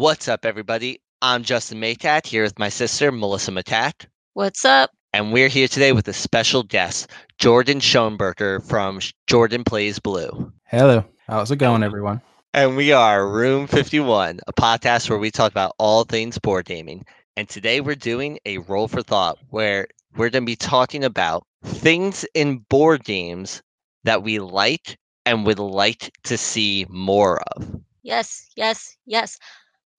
What's up, everybody? I'm Justin Maytat here with my sister, Melissa Matat. What's up? And we're here today with a special guest, Jordan Schoenberger from Jordan Plays Blue. Hello. How's it going, everyone? And we are Room 51, a podcast where we talk about all things board gaming. And today we're doing a roll for thought where we're going to be talking about things in board games that we like and would like to see more of. Yes, yes, yes.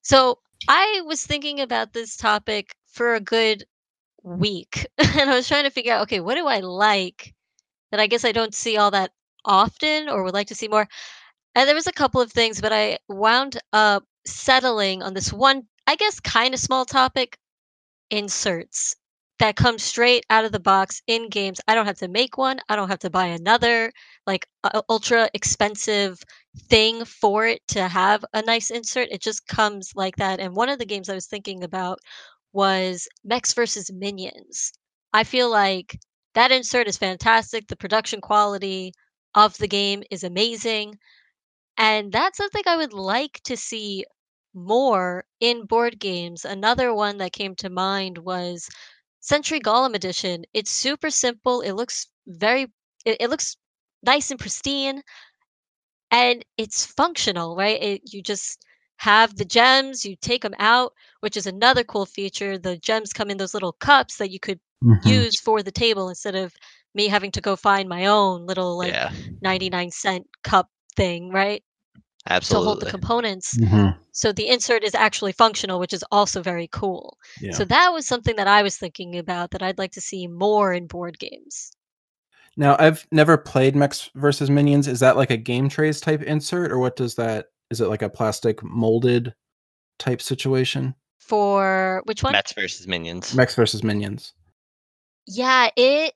So I was thinking about this topic for a good week and I was trying to figure out okay, what do I like that I guess I don't see all that often or would like to see more? And there was a couple of things, but I wound up settling on this one, I guess, kind of small topic inserts that comes straight out of the box in games. I don't have to make one, I don't have to buy another like uh, ultra expensive thing for it to have a nice insert. It just comes like that. And one of the games I was thinking about was Mechs versus Minions. I feel like that insert is fantastic. The production quality of the game is amazing. And that's something I would like to see more in board games. Another one that came to mind was Century Golem Edition. It's super simple. It looks very it, it looks nice and pristine and it's functional, right? It, you just have the gems, you take them out, which is another cool feature. The gems come in those little cups that you could Mhm. use for the table instead of me having to go find my own little like yeah, 99 cent cup thing, right? To hold the absolutely. components. Mhm. So the insert is actually functional, which is also very cool. Yeah. So that was something that I was thinking about that I'd like to see more in board games. Now, I've never played Mechs versus Minions. Is that like a game trays type insert, or what does that? Is it like a plastic molded type situation? For which one? Mets versus Minions. Mechs versus Minions. Yeah, it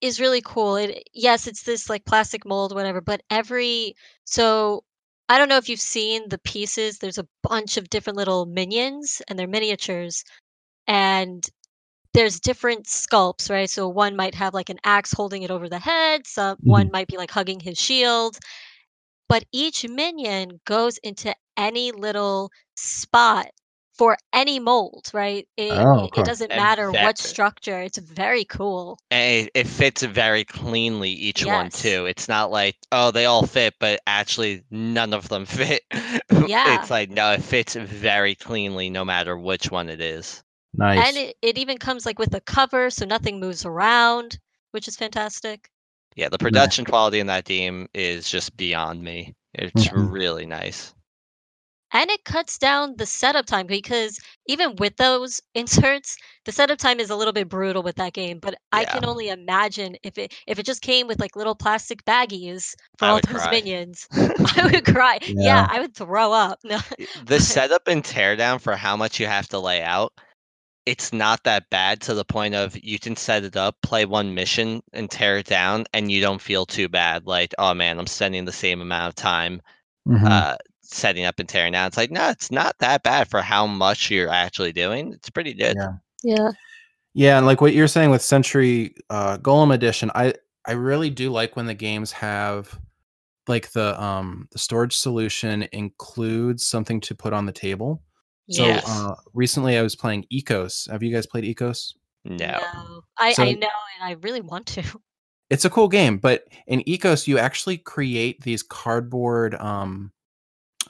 is really cool. It yes, it's this like plastic mold, whatever, but every so I don't know if you've seen the pieces. There's a bunch of different little minions and they're miniatures. And there's different sculpts, right? So one might have like an axe holding it over the head, some one mm-hmm. might be like hugging his shield. But each minion goes into any little spot for any mold, right? It, Oh, it doesn't matter that- what structure. It's very cool. And it, it fits very cleanly, each one, too. It's not like, oh, they all fit, but actually none of them fit. Yeah. It's like, no, it fits very cleanly no matter which one it is. Nice. And it, it even comes like with a cover, so nothing moves around, which is fantastic. Yeah, the production quality in that game is just beyond me. It's Mhm. really nice. And it cuts down the setup time because even with those inserts, the setup time is a little bit brutal with that game. But I can only imagine if it if it just came with like little plastic baggies for I all those cry. minions, I would cry. Yeah. Yeah. I would throw up. No. the setup and teardown for how much you have to lay out, it's not that bad to the point of you can set it up, play one mission, and tear it down, and you don't feel too bad. Like, oh man, I'm spending the same amount of time Mhm. uh, setting up and tearing down. It's like, no, it's not that bad for how much you're actually doing. It's pretty good. Yeah. Yeah. Yeah, and like what you're saying with Century uh, Golem Edition, I I really do like when the games have like the um the storage solution includes something to put on the table. So Yes. uh, recently I was playing Ecos. Have you guys played Ecos? No. I, So- I know and I really want to. It's a cool game, but in Ecos you actually create these cardboard um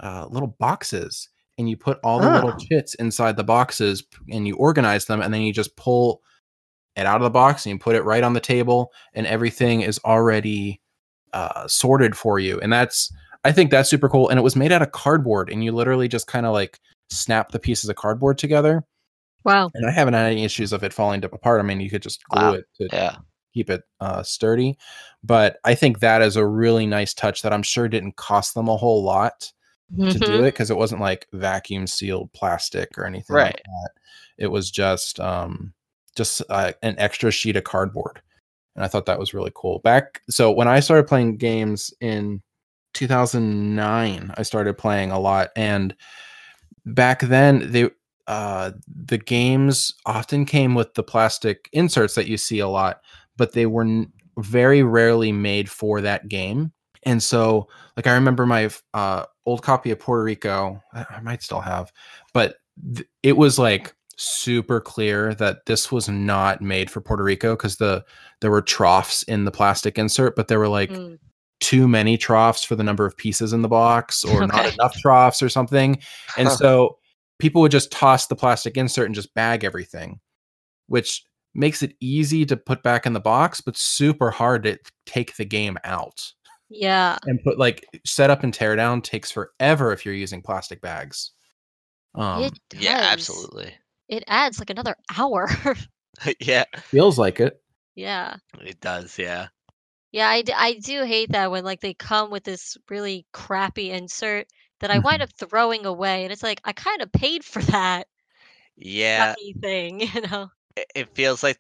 uh, little boxes and you put all the little Oh. chits inside the boxes and you organize them and then you just pull it out of the box and you put it right on the table and everything is already uh, sorted for you and that's i think that's super cool and it was made out of cardboard and you literally just kind of like snap the pieces of cardboard together Wow. and i haven't had any issues of it falling apart i mean you could just glue Wow. it to Yeah. keep it uh, sturdy. But I think that is a really nice touch that I'm sure didn't cost them a whole lot to do Mhm. it because it wasn't like vacuum sealed plastic or anything like Right. that. It was just um, just uh, an extra sheet of cardboard, and I thought that was really cool. Back so when I started playing games in 2009, I started playing a lot, and back then they uh the games often came with the plastic inserts that you see a lot but they were n- very rarely made for that game and so like i remember my uh old copy of Puerto Rico. I, might still have, but th- it was like super clear that this was not made for Puerto Rico because the there were troughs in the plastic insert, but there were like Mm. too many troughs for the number of pieces in the box, or not enough troughs or something. And Huh. so people would just toss the plastic insert and just bag everything, which makes it easy to put back in the box, but super hard to take the game out. Yeah. And put like setup and tear down takes forever if you're using plastic bags. Um, it yeah, absolutely. It adds like another hour. yeah, feels like it. yeah. it does. Yeah. Yeah, I, d- I do hate that when like they come with this really crappy insert that I wind Mhm. up throwing away, and it's like I kind of paid for that Yeah. crappy thing, you know? it, it feels like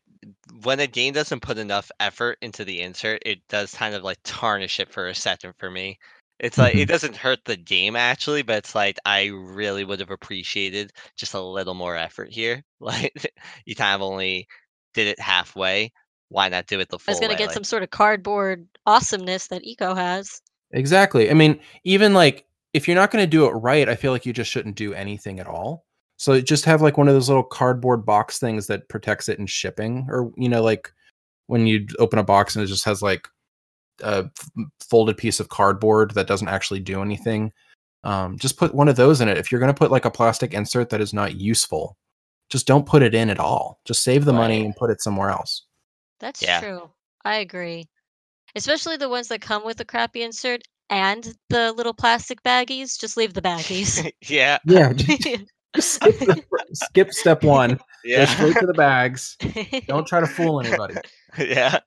when a game doesn't put enough effort into the insert, it does kind of like tarnish it for a second for me. It's like it Mhm. doesn't hurt the game actually, but it's like I really would have appreciated just a little more effort here. Like you kind of only did it halfway. Why not do it the full? I full was gonna way? get like- some sort of cardboard awesomeness that Eco has. Exactly. I mean, even like if you're not going to do it right, I feel like you just shouldn't do anything at all. So just have like one of those little cardboard box things that protects it in shipping, or you know, like when you open a box and it just has like a f- folded piece of cardboard that doesn't actually do anything. Um, just put one of those in it. If you're going to put like a plastic insert that is not useful, just don't put it in at all. Just save the money and put it somewhere else. That's Yeah. true. I agree. Especially the ones that come with the crappy insert and the little plastic baggies. Just leave the baggies. yeah, Yeah, just skip, the, skip step one. Go yeah, straight to the bags. Don't try to fool anybody. yeah.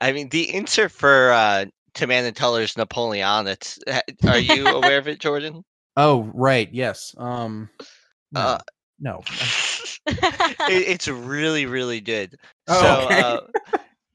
I mean, the insert for uh, and Teller's Napoleon. It's are you aware of it, Jordan? Oh, right. Yes. Um. No. Uh, no. it, it's really really good Oh, so okay. uh,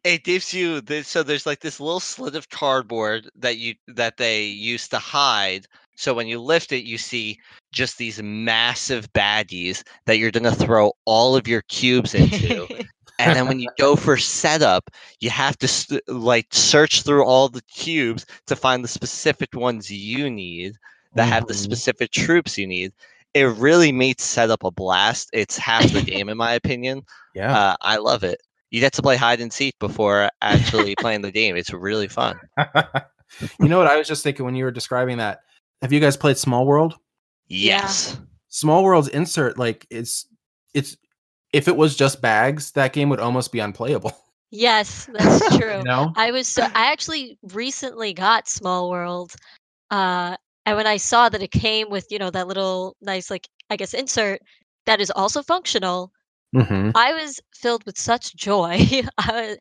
it gives you this so there's like this little slit of cardboard that you that they used to hide so when you lift it you see just these massive baddies that you're going to throw all of your cubes into and then when you go for setup you have to st- like search through all the cubes to find the specific ones you need that have the Mhm. specific troops you need. It really makes setup a blast. It's half the game, in my opinion. Yeah. Uh, I love it. You get to play hide and seek before actually playing the game. It's really fun. you know what I was just thinking when you were describing that? Have you guys played Small World? Yeah. Yes. Small World's insert, like it's it's if it was just bags, that game would almost be unplayable. yes, that's true. You know? I was so I actually recently got Small World, uh, and when I saw that it came with you know that little nice like I guess insert that is also functional, Mm-hmm. I was filled with such joy. Was,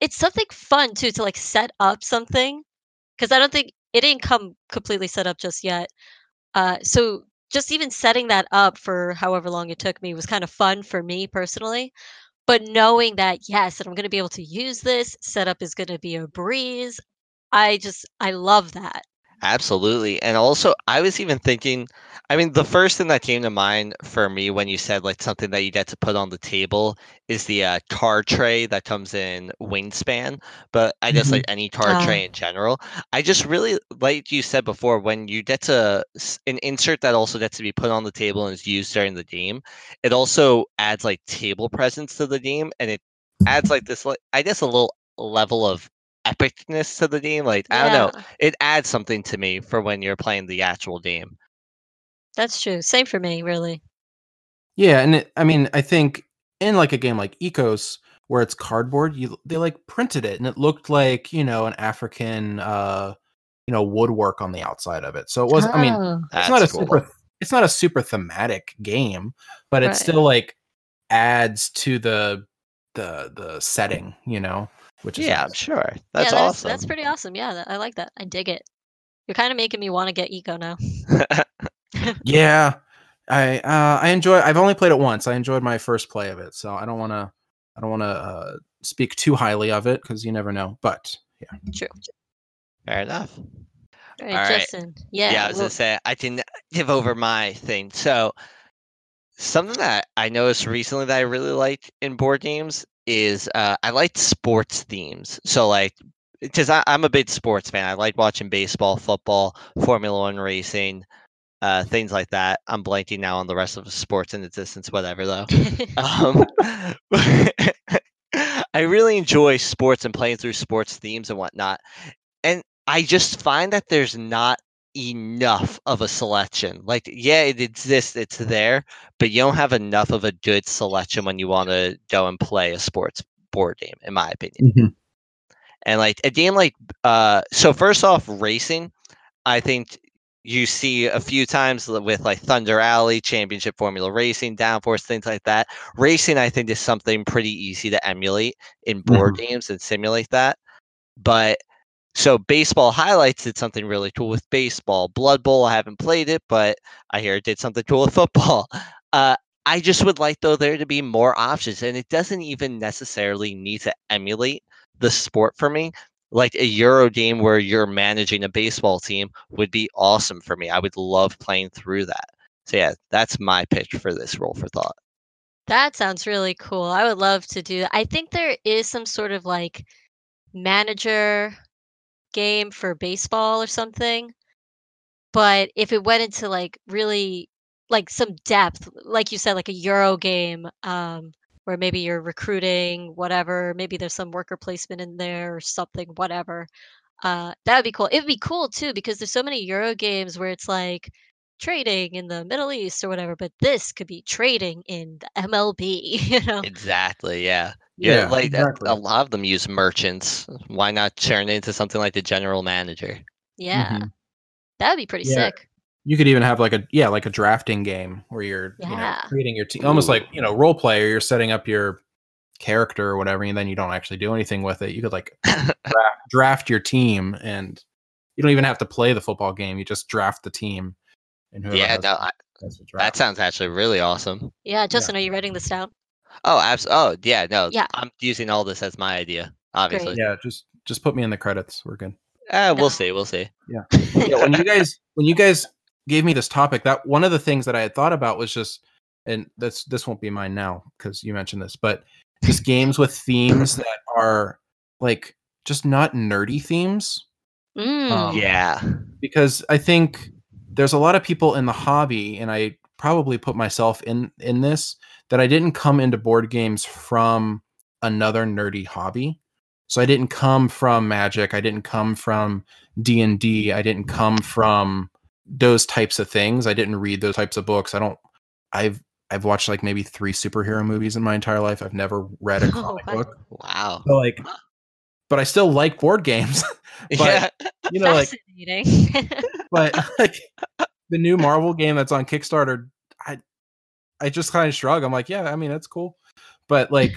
it's something fun too to like set up something because I don't think it didn't come completely set up just yet. Uh, so just even setting that up for however long it took me was kind of fun for me personally. But knowing that yes, that I'm going to be able to use this setup is going to be a breeze. I just I love that. Absolutely. And also, I was even thinking, I mean, the first thing that came to mind for me when you said like something that you get to put on the table is the uh, card tray that comes in Wingspan. But I guess Mhm. like any card Ah. tray in general, I just really, like you said before, when you get to an insert that also gets to be put on the table and is used during the game, it also adds like table presence to the game and it adds like this, like, I guess, a little level of epicness to the game. Like, I don't know it adds something to me for when you're playing the actual game. That's true. Same for me, really. Yeah, and it, I mean, I think in like a game like Ecos, where it's cardboard, you they like printed it, and it looked like you know an African, uh, you know, woodwork on the outside of it. So it was. I mean, Oh, it's not a cool. super. It's not a super thematic game, but it Right. still like adds to the the the setting, you know, which is Yeah, I'm nice. sure. yeah, That's that's awesome. that's pretty awesome. Yeah, I like that. I dig it. You're kind of making me want to get Eco now. Yeah, I uh, I enjoy. I've only played it once. I enjoyed my first play of it, so I don't want to. I don't want to uh, speak too highly of it because you never know. But yeah, True. Fair enough. All right, All right. Justin. Yeah. Yeah, I was well- gonna say I can give over my thing. So something that I noticed recently that I really like in board games is uh, I like sports themes. So like because I'm a big sports fan. I like watching baseball, football, Formula One racing, uh, things like that. I'm blanking now on the rest of the sports in the distance, whatever though. um, I really enjoy sports and playing through sports themes and whatnot. And I just find that there's not enough of a selection. Like, yeah, it exists, it's there, but you don't have enough of a good selection when you want to go and play a sports board game, in my opinion. Mhm. And like a game like uh so first off, racing, I think you see a few times with like Thunder Alley, Championship Formula Racing, Downforce, things like that. Racing, I think, is something pretty easy to emulate in board games and simulate that. But so baseball highlights did something really cool with baseball. Blood Bowl, I haven't played it, but I hear it did something cool with football. Uh, I just would like though there to be more options, and it doesn't even necessarily need to emulate the sport for me. Like a Euro game where you're managing a baseball team would be awesome for me. I would love playing through that. So yeah, that's my pitch for this roll for thought. That sounds really cool. I would love to do. I think there is some sort of like manager game for baseball or something. But if it went into like really like some depth, like you said, like a Euro game, um, where maybe you're recruiting, whatever, maybe there's some worker placement in there or something, whatever. Uh, that would be cool. It would be cool too because there's so many Euro games where it's like trading in the Middle East or whatever, but this could be trading in the MLB, you know? Exactly. Yeah. Yeah. Yeah, like exactly. a lot of them use merchants. Why not turn it into something like the general manager? Yeah. Mhm. That would be pretty Yeah. sick. You could even have like a yeah, like a drafting game where you're you know creating your team, almost like you know role player. You're setting up your character or whatever, and then you don't actually do anything with it. You could like draft, draft your team, and you don't even have to play the football game. You just draft the team, and whoever yeah, has no, I, that sounds actually really awesome. Yeah, Justin, are you writing this down? Oh, abs- Oh, yeah, no. Yeah. I'm using all this as my idea, obviously. yeah, just just put me in the credits. We're good. Uh, we'll see. We'll see. yeah, when you guys when you guys gave me this topic, that one of the things that I had thought about was just, and this this won't be mine now because you mentioned this, but just games with themes that are like just not nerdy themes. Mm. Um, yeah. because I think there's a lot of people in the hobby, and I probably put myself in in this that I didn't come into board games from another nerdy hobby. So I didn't come from Magic. I didn't come from D and D. I didn't come from those types of things. I didn't read those types of books. I don't. I've I've watched like maybe three superhero movies in my entire life. I've never read a Oh, comic wow. book. Wow. So like, but I still like board games. yeah. you know, like Fascinating. But like the new Marvel game that's on Kickstarter, I I just kind of shrug. I'm like, yeah, I mean that's cool, but like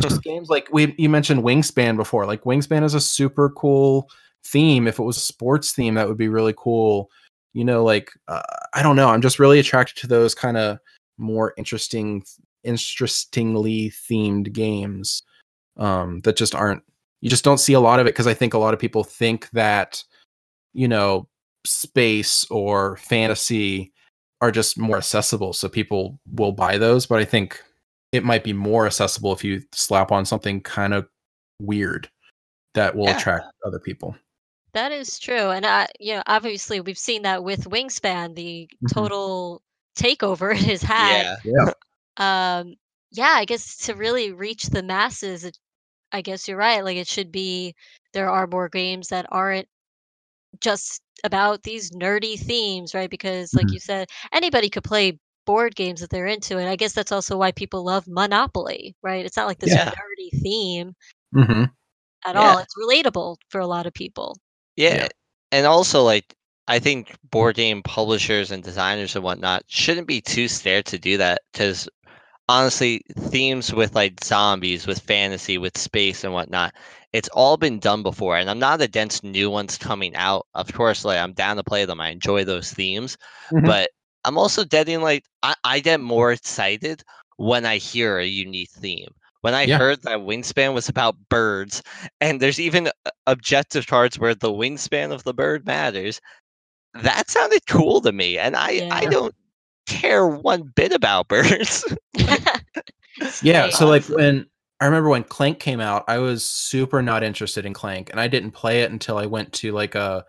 just games like we you mentioned Wingspan before. Like Wingspan is a super cool theme. If it was a sports theme, that would be really cool. You know, like uh, I don't know. I'm just really attracted to those kind of more interesting, interestingly themed games um, that just aren't. You just don't see a lot of it because I think a lot of people think that you know space or fantasy are just more accessible so people will buy those but i think it might be more accessible if you slap on something kind of weird that will Yeah. attract other people that is true. And I, you know, obviously we've seen that with Wingspan, the Mhm. total takeover it has had. Yeah. um yeah i guess to really reach the masses it, i guess you're right like it should be there are more games that aren't just about these nerdy themes right because like Mhm. you said anybody could play board games if they're into it i guess that's also why people love monopoly right it's not like this Yeah. nerdy theme mm-hmm. at Yeah. all it's relatable for a lot of people Yeah. Yeah. And also, like, I think board game publishers and designers and whatnot shouldn't be too scared to do that because honestly, themes with like zombies, with fantasy, with space and whatnot, it's all been done before. And I'm not against new ones coming out. Of course, like, I'm down to play them. I enjoy those themes. Mhm. But I'm also getting like, I, I get more excited when I hear a unique theme. When I Yeah. heard that Wingspan was about birds, and there's even uh, objective cards where the wingspan of the bird matters, that sounded cool to me. And I, I don't care one bit about birds. yeah so like when I remember when Clank came out, I was super not interested in Clank, and I didn't play it until I went to like a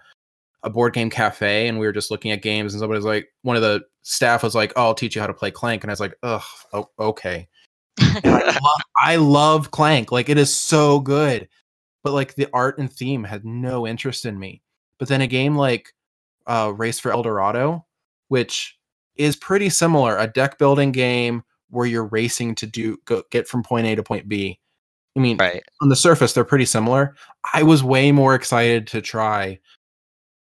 a board game cafe and we were just looking at games and somebody was like one of the staff was like oh i'll teach you how to play clank and i was like ugh oh, okay. I, love, I love clank like it is so good but like the art and theme had no interest in me. But then a game like uh, race for el dorado which is pretty similar a deck building game where you're racing to do go, get from point a to point b i mean right. on the surface they're pretty similar i was way more excited to try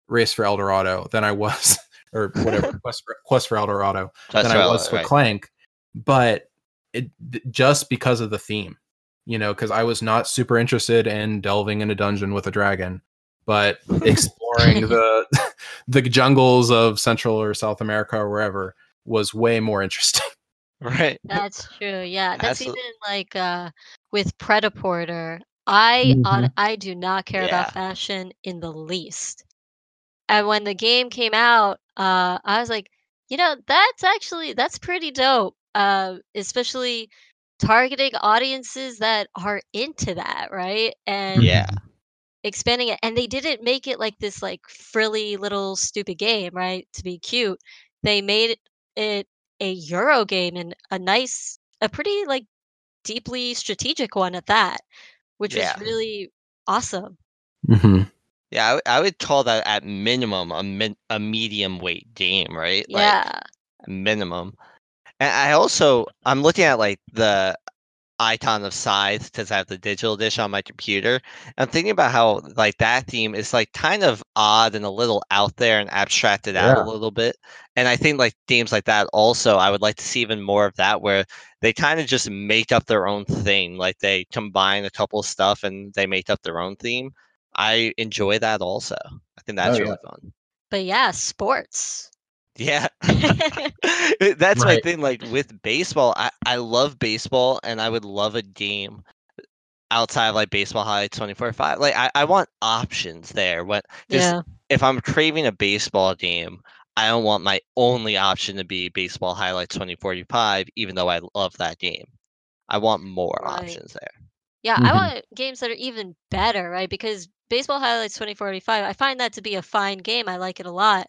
race for El Dorado than I was, or whatever quest for, quest for El Dorado That's than I was for right. Clank. But it just because of the theme, you know, because I was not super interested in delving in a dungeon with a dragon, but exploring the the jungles of Central or South America or wherever was way more interesting. Right. That's true. Yeah, that's Absol- even like uh with Prêt-à-Porter. I on I do not care Yeah. about fashion in the least. And when the game came out, uh I was like, you know, that's actually that's pretty dope. Uh especially targeting audiences that are into that, right? And Yeah. Expanding it and they didn't make it like this like frilly little stupid game right to be cute they made it a euro game and a nice a pretty like deeply strategic one at that which Yeah. was really awesome Mm-hmm. Yeah, I, w- I would call that at minimum a min- a medium weight game, right? Like, yeah minimum. And I also I'm looking at like the icon of Scythe because I have the digital edition on my computer. I'm thinking about how like that theme is like kind of odd and a little out there and abstracted out Yeah. a little bit. And I think like themes like that also I would like to see even more of that where they kind of just make up their own thing. Like they combine a couple of stuff and they make up their own theme. I enjoy that also. I think that's Oh, yeah. really fun. but yeah sports Yeah. That's my thing. Like with baseball, I, I love baseball and I would love a game outside of like baseball highlights 24 5. Like I, I want options there. When just yeah if I'm craving a baseball game, I don't want my only option to be baseball highlights 2045, even though I love that game. I want more Right. options there. Yeah, I Mhm. want games that are even better, right? Because Baseball Highlights 2045, I find that to be a fine game. I like it a lot.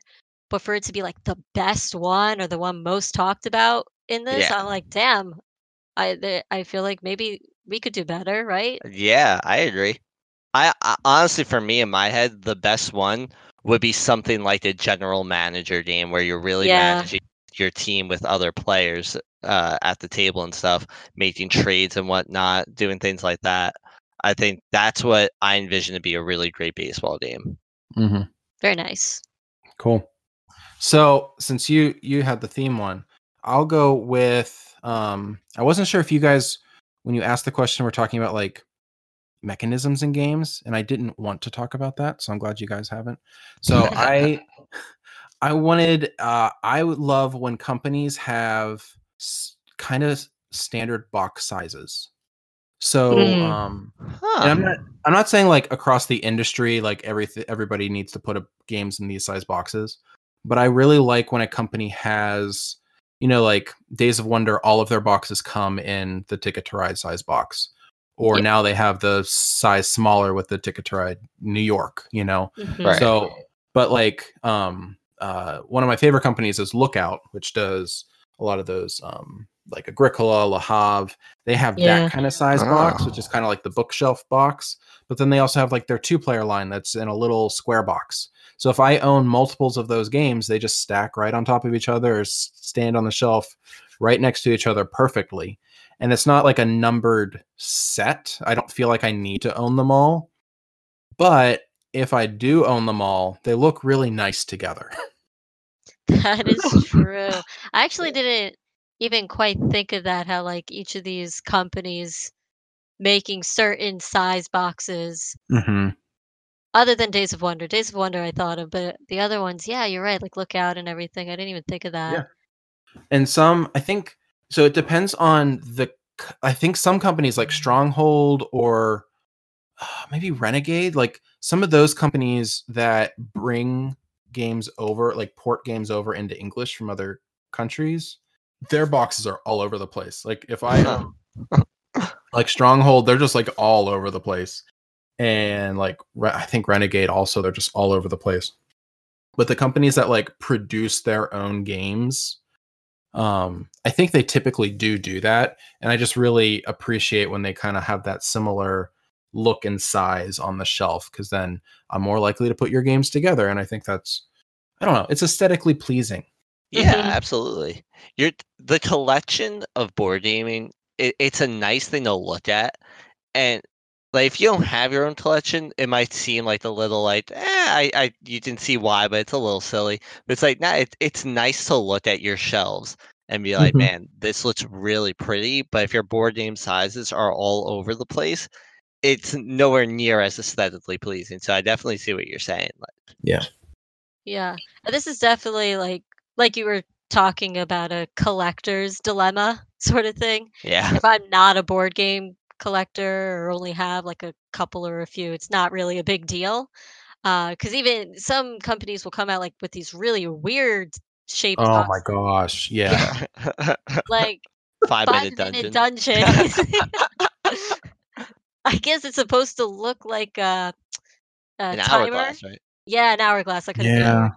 But for it to be like the best one or the one most talked about in this, Yeah. I'm like, damn. I the, I feel like maybe we could do better, right? Yeah, I agree. I, I honestly, for me in my head, the best one would be something like a general manager game where you're really Yeah. managing your team with other players uh, at the table and stuff, making trades and whatnot, doing things like that. I think that's what I envision to be a really great baseball game. Mm-hmm. Very nice. Cool. So since you you had the theme one, I'll go with um I wasn't sure if you guys when you asked the question we're talking about like mechanisms in games and I didn't want to talk about that, so I'm glad you guys haven't. So I I wanted uh I would love when companies have s- kind of standard box sizes. So Mm. um Huh. I'm not I'm not saying like across the industry like every everybody needs to put up games in these size boxes, but I really like when a company has you know like Days of Wonder all of their boxes come in the Ticket to Ride size box. Or Yep. now they have the size smaller with the Ticket to Ride New York, you know. Mhm. Right. So, but like, um, uh, one of my favorite companies is Lookout, which does a lot of those, um, like Agricola, Le Havre. They have Yeah. that kind of size box, which Oh. is kind of like the bookshelf box. But then they also have like their two player line that's in a little square box. So if I own multiples of those games, they just stack right on top of each other or stand on the shelf right next to each other perfectly. And it's not like a numbered set. I don't feel like I need to own them all. But if I do own them all, they look really nice together. That is true. I actually didn't even quite think of that, how like each of these companies making certain size boxes mm-hmm. Other than Days of Wonder. Days of Wonder I thought of, but the other ones, yeah, you're right, like Lookout and everything. I didn't even think of that. Yeah. And some, I think, so it depends on the. I think some companies like Stronghold or uh, maybe Renegade, like some of those companies that bring games over, like port games over into English from other countries, their boxes are all over the place. Like if I Huh. own, like Stronghold, they're just like all over the place, and like Re- I think Renegade also, they're just all over the place. But the companies that like produce their own games, um, I think they typically do do that, and I just really appreciate when they kind of have that similar look and size on the shelf because then I'm more likely to put your games together, and I think that's I don't know, it's aesthetically pleasing. Yeah, Mhm. absolutely. You're the collection of board gaming. It, it's a nice thing to look at, and like if you don't have your own collection, it might seem like a little like, eh, I, I, you didn't see why, but it's a little silly. But it's like, nah, it, it's nice to look at your shelves and be like, Mhm. man, this looks really pretty. But if your board game sizes are all over the place, it's nowhere near as aesthetically pleasing. So I definitely see what you're saying. Like, Yeah. Yeah. This is definitely like like you were talking about a collector's dilemma sort of thing. yeah, If I'm not a board game collector or only have like a couple or a few, it's not really a big deal. Uh because even some companies will come out like with these really weird shaped Oh my gosh, yeah. like five five minute minute dungeon. dungeon. I guess it's supposed to look like a, a An timer. hourglass, right? Yeah, an hourglass. I couldn't think of the Yeah. word.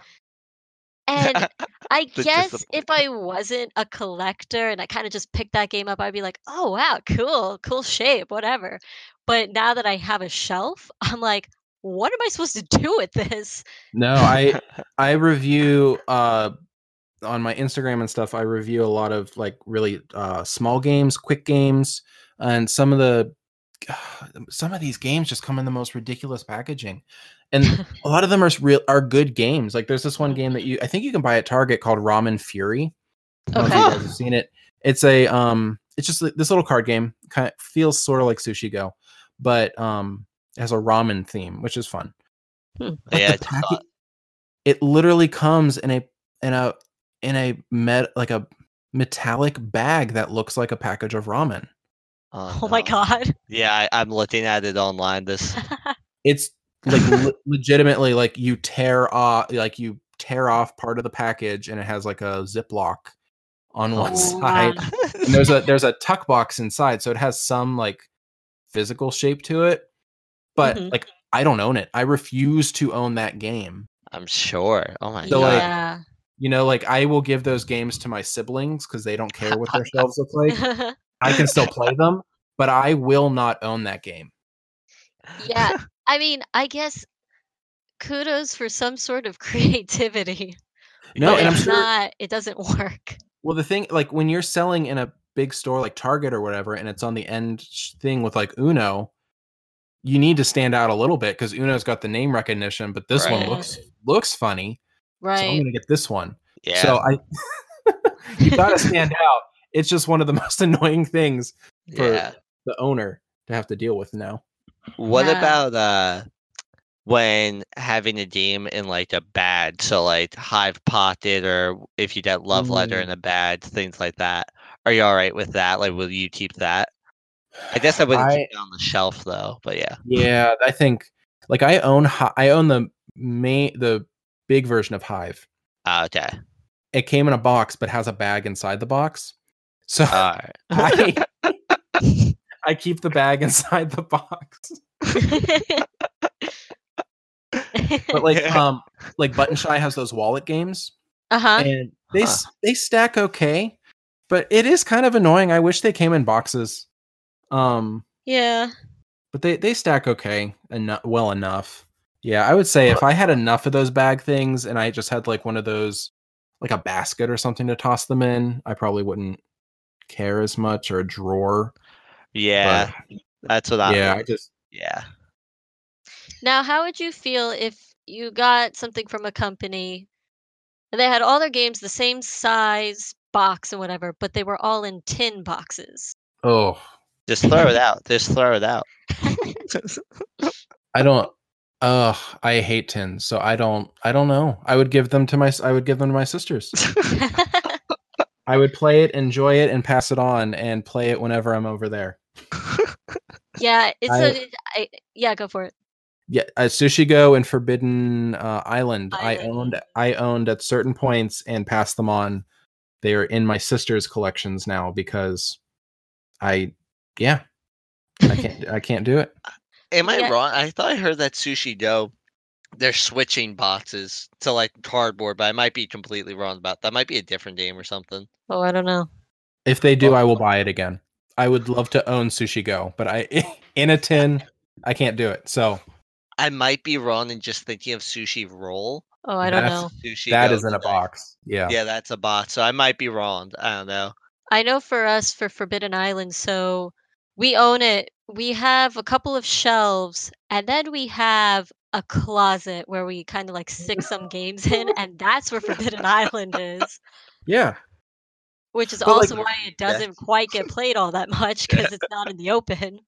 And I guess if I wasn't a collector and I kind of just picked that game up, I'd be like, oh, wow, cool, cool shape, whatever. But now that I have a shelf, I'm like, what am I supposed to do with this? No, I I review uh on my Instagram and stuff. I review a lot of like really uh small games, quick games, and some of the some of these games just come in the most ridiculous packaging. And a lot of them are real are good games. Like there's this one game that you I think you can buy at Target called Ramen Fury. I don't know if you Okay. guys have seen it. It's a um it's just this little card game. Kind of feels sort of like Sushi Go, but um it has a ramen theme, which is fun. Hmm. But Yeah, the I just saw packa- it literally comes in a in a in a met like a metallic bag that looks like a package of ramen. Oh, my no. god. Yeah, I, I'm looking at it online. This It's like le- legitimately like you tear off like you tear off part of the package and it has like a ziplock on one Oh, side. wow. And there's a there's a tuck box inside, so it has some like physical shape to it. But Mhm. like I don't own it. I refuse to own that game. I'm sure. Oh my So, god. like, yeah. You know, like I will give those games to my siblings because they don't care what their shelves look like. I can still play them, but I will not own that game. yeah. I mean, I guess kudos for some sort of creativity. No, but and I'm it's sure. not, it doesn't work. Well, the thing, like when you're selling in a big store like Target or whatever, and it's on the end thing with like Uno, you need to stand out a little bit because Uno's got the name recognition, but this one looks looks funny. Right. So I'm gonna get this one. yeah. So I, you gotta stand out. It's just one of the most annoying things for yeah. the owner to have to deal with now. What Yeah. about uh when having a game in like a bag, so like Hive Pocket or if you get Love Letter Mm. in a bag, things like that. Are you all right with that? Like, will you keep that? I guess I wouldn't I- keep it on the shelf though, but yeah. Yeah, I think like I own I own the main the big version of Hive. Ah, okay. It came in a box, but has a bag inside the box. So right. I I keep the bag inside the box. But like um like Button Shy has those wallet games uh-huh. and they s they stack okay, but it is kind of annoying. I wish they came in boxes. Um Yeah. but they they stack okay enough well enough. Yeah, I would say if I had enough of those bag things and I just had like one of those like a basket or something to toss them in, I probably wouldn't care as much or a drawer. Yeah, that's what I. yeah, I just Yeah. Now, how would you feel if you got something from a company and they had all their games the same size box and whatever, but they were all in tin boxes? oh, Just throw it out. Just throw it out. I don't uh I hate tins, so I don't I don't know. I would give them to my I would give them to my sisters. I would play it, enjoy it and pass it on and play it whenever I'm over there. Yeah, it's I- a I, yeah, go for it. Yeah, uh, Sushi Go and Forbidden uh, Island, I owned I owned at certain points and passed them on. They are in my sister's collections now because I yeah, I can't. I can't do it. Am I Yeah. wrong? I thought I heard that Sushi Go, they're switching boxes to like cardboard, but I might be completely wrong about that. Might be a different game or something. Oh, I don't know. If they do, Well- I will buy it again. I would love to own Sushi Go, but I in a tin, I can't do it. So I might be wrong in just thinking of Sushi Roll. Oh, I don't That's- know. Sushi that Go is in a box. Yeah. Yeah, that's a box. So I might be wrong. I don't know. I know for us for Forbidden Island, so we own it. We have a couple of shelves, and then we have a closet where we kind of like stick some games in, and that's where Forbidden Island is. Yeah. Which is But, like, also why it doesn't quite get played all that much because it's not in the open.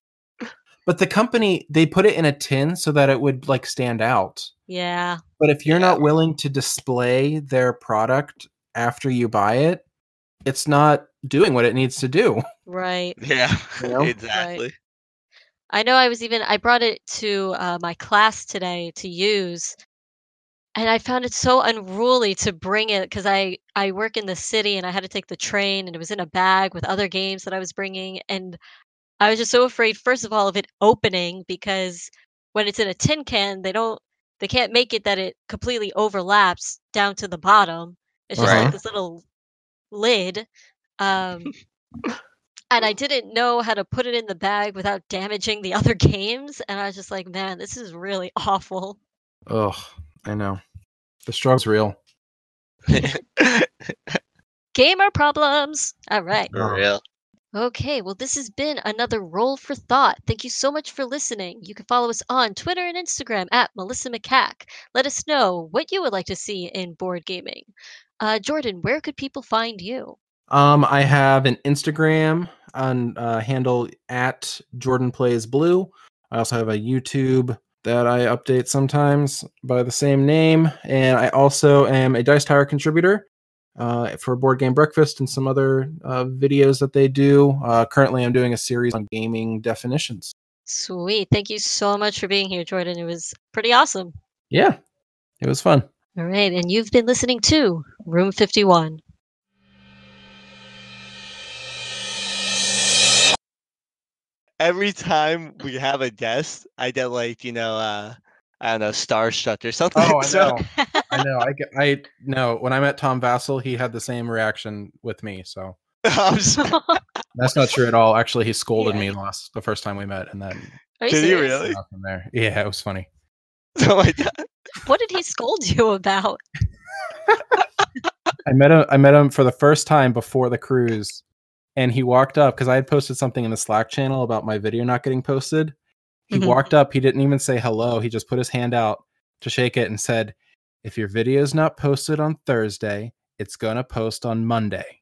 But the company they put it in a tin so that it would like stand out. Yeah. But if you're Yeah. not willing to display their product after you buy it, it's not doing what it needs to do. Right. Yeah, You know? exactly. I know I was even I brought it to uh, my class today to use, and I found it so unruly to bring it because I I work in the city and I had to take the train and it was in a bag with other games that I was bringing and I was just so afraid first of all of it opening because when it's in a tin can they don't they can't make it that it completely overlaps down to the bottom. It's just Uh-huh. like this little lid. Um, and I didn't know how to put it in the bag without damaging the other games. And I was just like, man, this is really awful. Ugh, I know. The struggle's real. Gamer problems. All right. For real. Okay, well, this has been another Roll for Thought. Thank you so much for listening. You can follow us on Twitter and Instagram at Melissa McCack. Let us know what you would like to see in board gaming. Uh, Jordan, where could people find you? Um, I have an Instagram on uh, handle at Jordan Plays Blue. I also have a YouTube that I update sometimes by the same name, and I also am a Dice Tower contributor uh, for Board Game Breakfast and some other uh, videos that they do. Uh, currently, I'm doing a series on gaming definitions. Sweet. Thank you so much for being here, Jordan. It was pretty awesome. Yeah, it was fun. All right, and you've been listening to Room 51. Every time we have a guest, I get like you know, uh, I don't know, starstruck or something. Oh, I So- know. I know. I get. I know. When I met Tom Vasel, he had the same reaction with me. So that's not true at all. Actually, he scolded Yeah. me last the first time we met, and then Are you Did he really? from there. Yeah, it was funny. oh my god. What did he scold you about? I met him. I met him for the first time before the cruise, and he walked up because I had posted something in the Slack channel about my video not getting posted. He Mhm. walked up. He didn't even say hello. He just put his hand out to shake it and said, "If your video is not posted on Thursday, it's gonna post on Monday."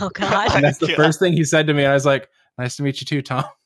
Oh, God. And that's the first thing he said to me. And I was like, "Nice to meet you too, Tom."